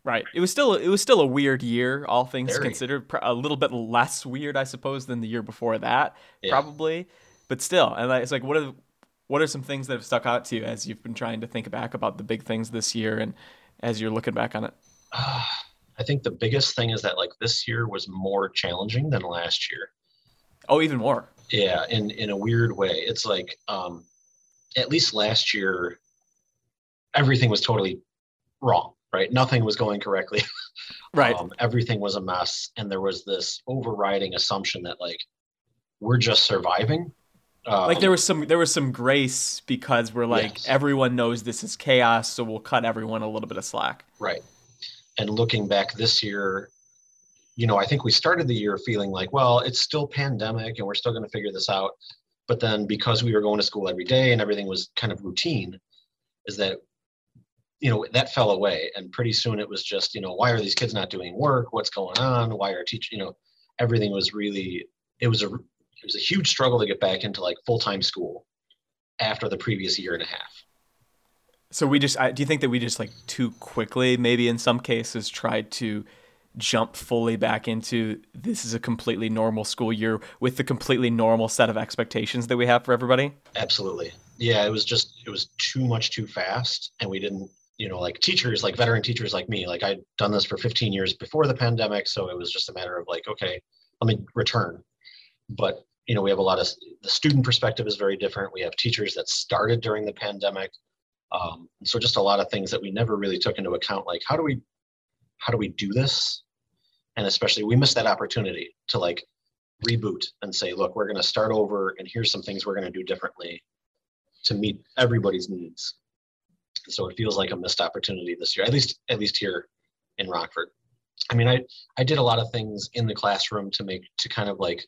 Right. It was still it was still a weird year, all things Very. considered. A little bit less weird, I suppose, than the year before that, Yeah. probably. But still, and it's like, what are what are some things that have stuck out to you as you've been trying to think back about the big things this year, and as you're looking back on it? I think the biggest thing is that like this year was more challenging than last year. Oh, even more. Yeah, in in a weird way. It's like um at least last year everything was totally wrong, right? Nothing was going correctly. Right. Um, everything was a mess and there was this overriding assumption that like we're just surviving. Um, like there was some there was some grace because we're like Yes. everyone knows this is chaos, so we'll cut everyone a little bit of slack. Right. And looking back this year, you know, I think we started the year feeling like, well, it's still pandemic and we're still going to figure this out. But then because we were going to school every day and everything was kind of routine, is that, you know, that fell away. And pretty soon it was just, you know, why are these kids not doing work? What's going on? Why are teachers, you know, everything was really, it was a, it was a huge struggle to get back into like full-time school after the previous year and a half. So we just I, do you think that we just like too quickly maybe in some cases tried to jump fully back into this is a completely normal school year with the completely normal set of expectations that we have for everybody? Absolutely. Yeah, it was just it was too much too fast and we didn't, you know, like teachers, like veteran teachers like me, like I'd done this for 15 years before the pandemic, so it was just a matter of like, okay, let me return. But, you know, we have a lot of the student perspective is very different. We have teachers that started during the pandemic. Um, so just a lot of things that we never really took into account like how do we how do we do this? And especially we missed that opportunity to like reboot and say, look, we're going to start over and here's some things we're going to do differently to meet everybody's needs. So it feels like a missed opportunity this year, at least at least here in Rockford. I mean, I I did a lot of things in the classroom to make to kind of like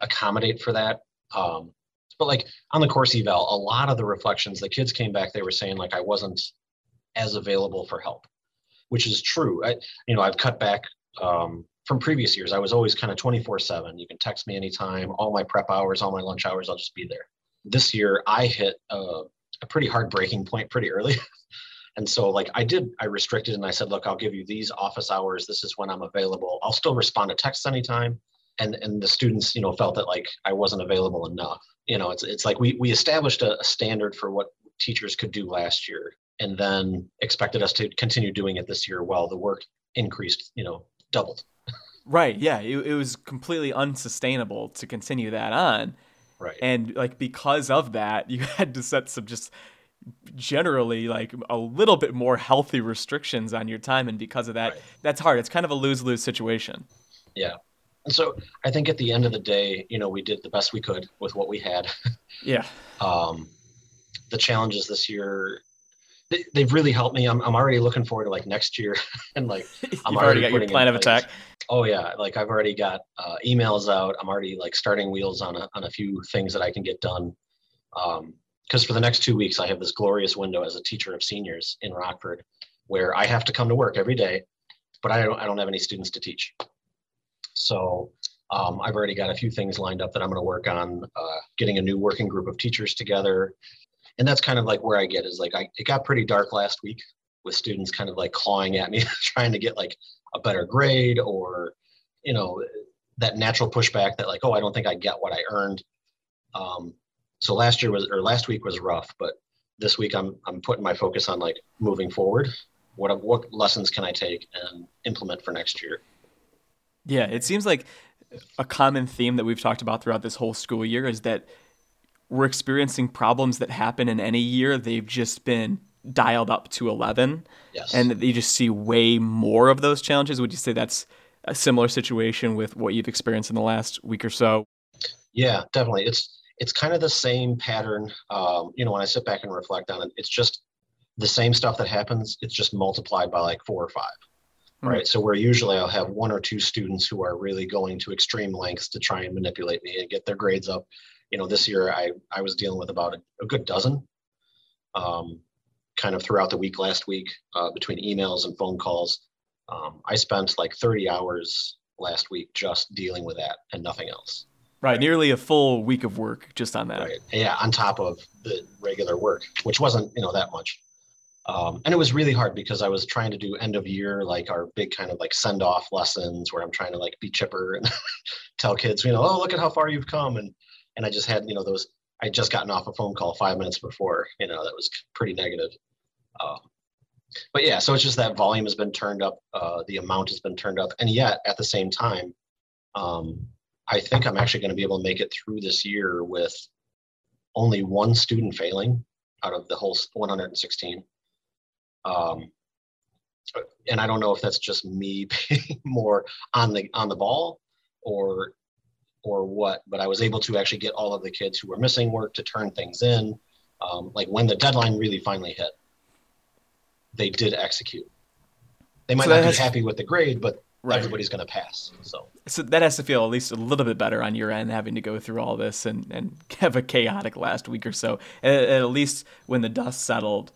accommodate for that. Um, but like on the course eval, a lot of the reflections, the kids came back, they were saying like I wasn't as available for help, which is true. I you know I've cut back um, from previous years. I was always kind of 24 seven. You can text me anytime. All my prep hours, all my lunch hours, I'll just be there. This year I hit a, a pretty hard breaking point pretty early. And so like I did, I restricted and I said, look, I'll give you these office hours. This is when I'm available. I'll still respond to texts anytime. And and the students, you know, felt that like I wasn't available enough. You know, it's it's like we we established a, a standard for what teachers could do last year. and then expected us to continue doing it this year while the work increased, you know, doubled. Right. Yeah. It, it was completely unsustainable to continue that on. Right. And like because of that, you had to set some just generally like a little bit more healthy restrictions on your time and because of that Right. that's hard it's kind of a lose-lose situation yeah. And so I think at the end of the day, you know, we did the best we could with what we had. yeah Um, the challenges this year, they, they've really helped me. I'm, I'm already looking forward to like next year and like I'm already already got your plan of attack Oh yeah, like I've already got uh, emails out. I'm already like starting wheels on a on a few things that I can get done. Because for the next two weeks, I have this glorious window as a teacher of seniors in Rockford, where I have to come to work every day, but I don't I don't have any students to teach. So um, I've already got a few things lined up that I'm going to work on. Uh, getting a new working group of teachers together, and that's kind of like where I get is like I it got pretty dark last week with students kind of like clawing at me, trying to get like a better grade or you know that natural pushback that like oh i don't think i get what i earned. Um, so last year was or last week was rough but this week i'm i'm putting my focus on like moving forward. What what lessons can i take and implement for next year? Yeah it seems like a common theme that we've talked about throughout this whole school year is that we're experiencing problems that happen in any year. They've just been dialed up to 11 yes and that you just see way more of those challenges would you say that's a similar situation with what you've experienced in the last week or so Yeah, definitely. It's it's kind of the same pattern. Um, you know, when I sit back and reflect on it, it's just the same stuff that happens. It's just multiplied by like four or five. Hmm. Right. So where usually I'll have one or two students who are really going to extreme lengths to try and manipulate me and get their grades up. You know, this year I I was dealing with about a, a good dozen. Um, kind of throughout the week last week, uh, between emails and phone calls. Um, I spent like 30 hours last week just dealing with that and nothing else. right nearly a full week of work just on that Right. Yeah, on top of the regular work, which wasn't, you know, that much. Um, and it was really hard because I was trying to do end of year, like our big kind of like send off lessons where I'm trying to like be chipper and tell kids, you know, oh, look at how far you've come. And, and I just had, you know, those, I just gotten off a phone call five minutes before, you know, that was pretty negative. Um, but yeah, so it's just that volume has been turned up, uh, the amount has been turned up. And yet at the same time, um, I think I'm actually going to be able to make it through this year with only one student failing out of the whole 116. Um, and I don't know if that's just me being more on the on the ball or or what, but I was able to actually get all of the kids who were missing work to turn things in. Um, like when the deadline really finally hit, they did execute. They might So not be has- happy with the grade, but Right. everybody's going to pass. So so that has to feel at least a little bit better on your end having to go through all this and, and have a chaotic last week or so and, and at least when the dust settled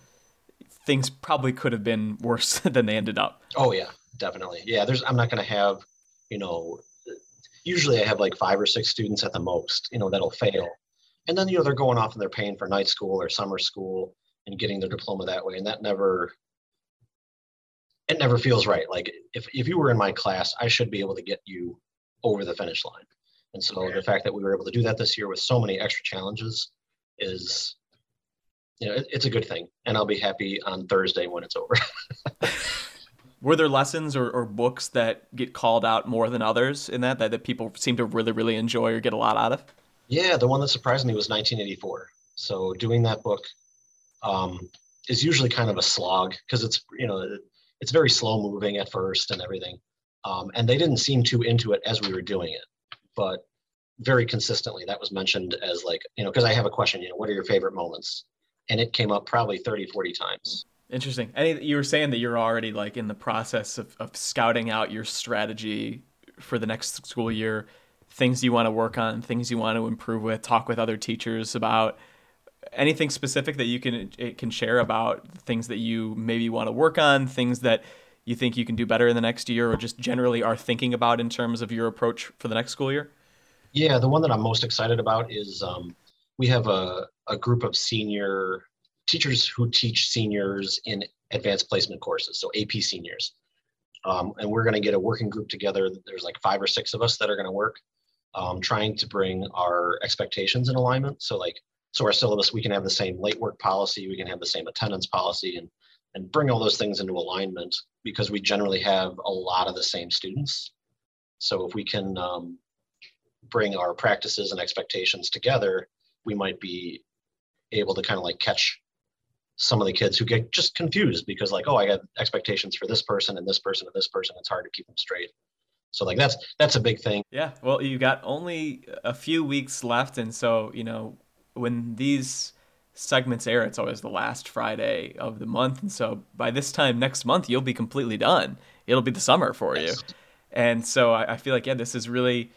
things probably could have been worse than they ended up Oh yeah, definitely. Yeah, there's I'm not going to have, you know, usually I have like five or six students at the most, you know, that'll fail. And then you know they're going off and they're paying for night school or summer school and getting their diploma that way and that never it never feels right. Like if if you were in my class, I should be able to get you over the finish line. And so the fact that we were able to do that this year with so many extra challenges is you know, it, it's a good thing. And I'll be happy on Thursday when it's over. were there lessons or, or books that get called out more than others in that, that that people seem to really really enjoy or get a lot out of Yeah, the one that surprised me was 1984. So doing that book um, is usually kind of a slog because it's you know it's very slow moving at first and everything, um, and they didn't seem too into it as we were doing it, but very consistently that was mentioned as like you know because I have a question you know what are your favorite moments, and it came up probably 30 40 times. Interesting. Any you were saying that you're already like in the process of, of scouting out your strategy for the next school year, things you want to work on, things you want to improve with, talk with other teachers about anything specific that you can it can share about things that you maybe want to work on, things that you think you can do better in the next year or just generally are thinking about in terms of your approach for the next school year? Yeah, the one that I'm most excited about is um, we have a, a group of senior teachers who teach seniors in advanced placement courses, so AP seniors. Um, and we're going to get a working group together. There's like five or six of us that are going to work, um, trying to bring our expectations in alignment. So, like, So our syllabus, we can have the same late work policy, we can have the same attendance policy, and and bring all those things into alignment because we generally have a lot of the same students. So if we can um, bring our practices and expectations together, we might be able to kind of like catch some of the kids who get just confused because like, oh, I got expectations for this person and this person and this person. It's hard to keep them straight. So like that's that's a big thing. Yeah. Well, you got only a few weeks left, and so you know when these segments air, it's always the last Friday of the month, and so by this time next month, you'll be completely done. It'll be the summer for you, and so I, I feel like yeah, this is really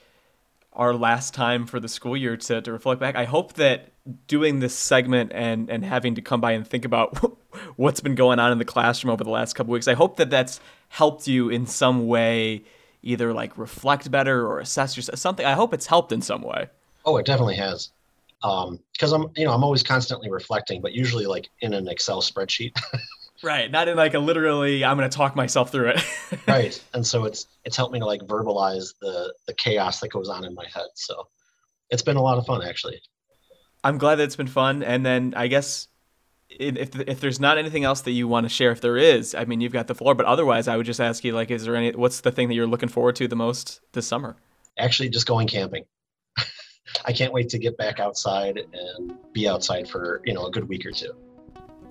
our last time for the school year to, to reflect back. I hope that doing this segment and and having to come by and think about what's been going on in the classroom over the last couple weeks, I hope that that's helped you in some way, either like reflect better or assess yourself. Something. I hope it's helped in some way. Oh, it definitely has. Um, because I'm you know I'm always constantly reflecting, but usually like in an Excel spreadsheet. Right, not in like a literally I'm going to talk myself through it. right. And so it's it's helped me to like verbalize the the chaos that goes on in my head. So it's been a lot of fun actually. I'm glad that it's been fun and then I guess if if there's not anything else that you want to share if there is, I mean you've got the floor, but otherwise I would just ask you like is there any what's the thing that you're looking forward to the most this summer? Actually just going camping. I can't wait to get back outside and be outside for, you know, a good week or two.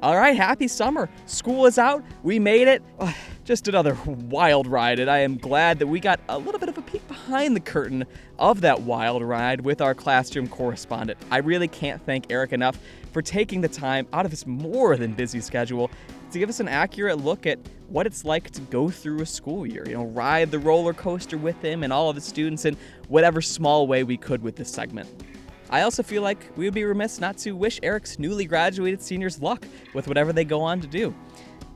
All right, happy summer. School is out. We made it. just another wild ride, and I am glad that we got a little bit of a peek behind the curtain of that wild ride with our classroom correspondent. I really can't thank Eric enough for taking the time out of his more than busy schedule to give us an accurate look at what it's like to go through a school year. You know, ride the roller coaster with him and all of the students in whatever small way we could with this segment. I also feel like we would be remiss not to wish Eric's newly graduated seniors luck with whatever they go on to do.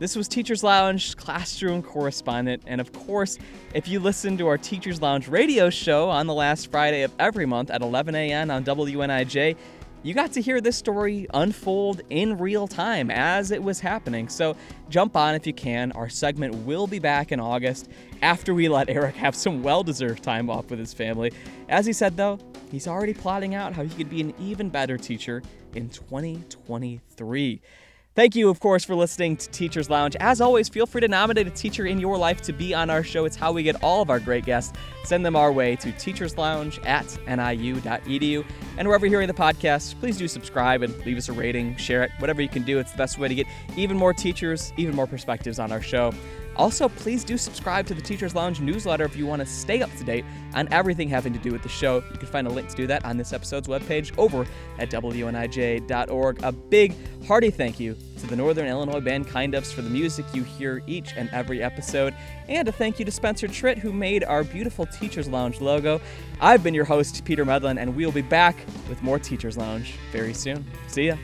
This was Teachers Lounge classroom correspondent, and of course, if you listen to our Teachers Lounge radio show on the last Friday of every month at 11 a.m. on WNIJ, you got to hear this story unfold in real time as it was happening. So jump on if you can. Our segment will be back in August after we let Eric have some well deserved time off with his family. As he said, though, He's already plotting out how he could be an even better teacher in 2023. Thank you, of course, for listening to Teachers Lounge. As always, feel free to nominate a teacher in your life to be on our show. It's how we get all of our great guests. Send them our way to teacherslounge at niu.edu. And wherever you're hearing the podcast, please do subscribe and leave us a rating, share it, whatever you can do. It's the best way to get even more teachers, even more perspectives on our show. Also, please do subscribe to the Teachers Lounge newsletter if you want to stay up to date on everything having to do with the show. You can find a link to do that on this episode's webpage over at WNIJ.org. A big, hearty thank you to the Northern Illinois band Kind Ofs for the music you hear each and every episode, and a thank you to Spencer Tritt who made our beautiful Teachers Lounge logo. I've been your host, Peter Medlin, and we'll be back with more Teachers Lounge very soon. See ya.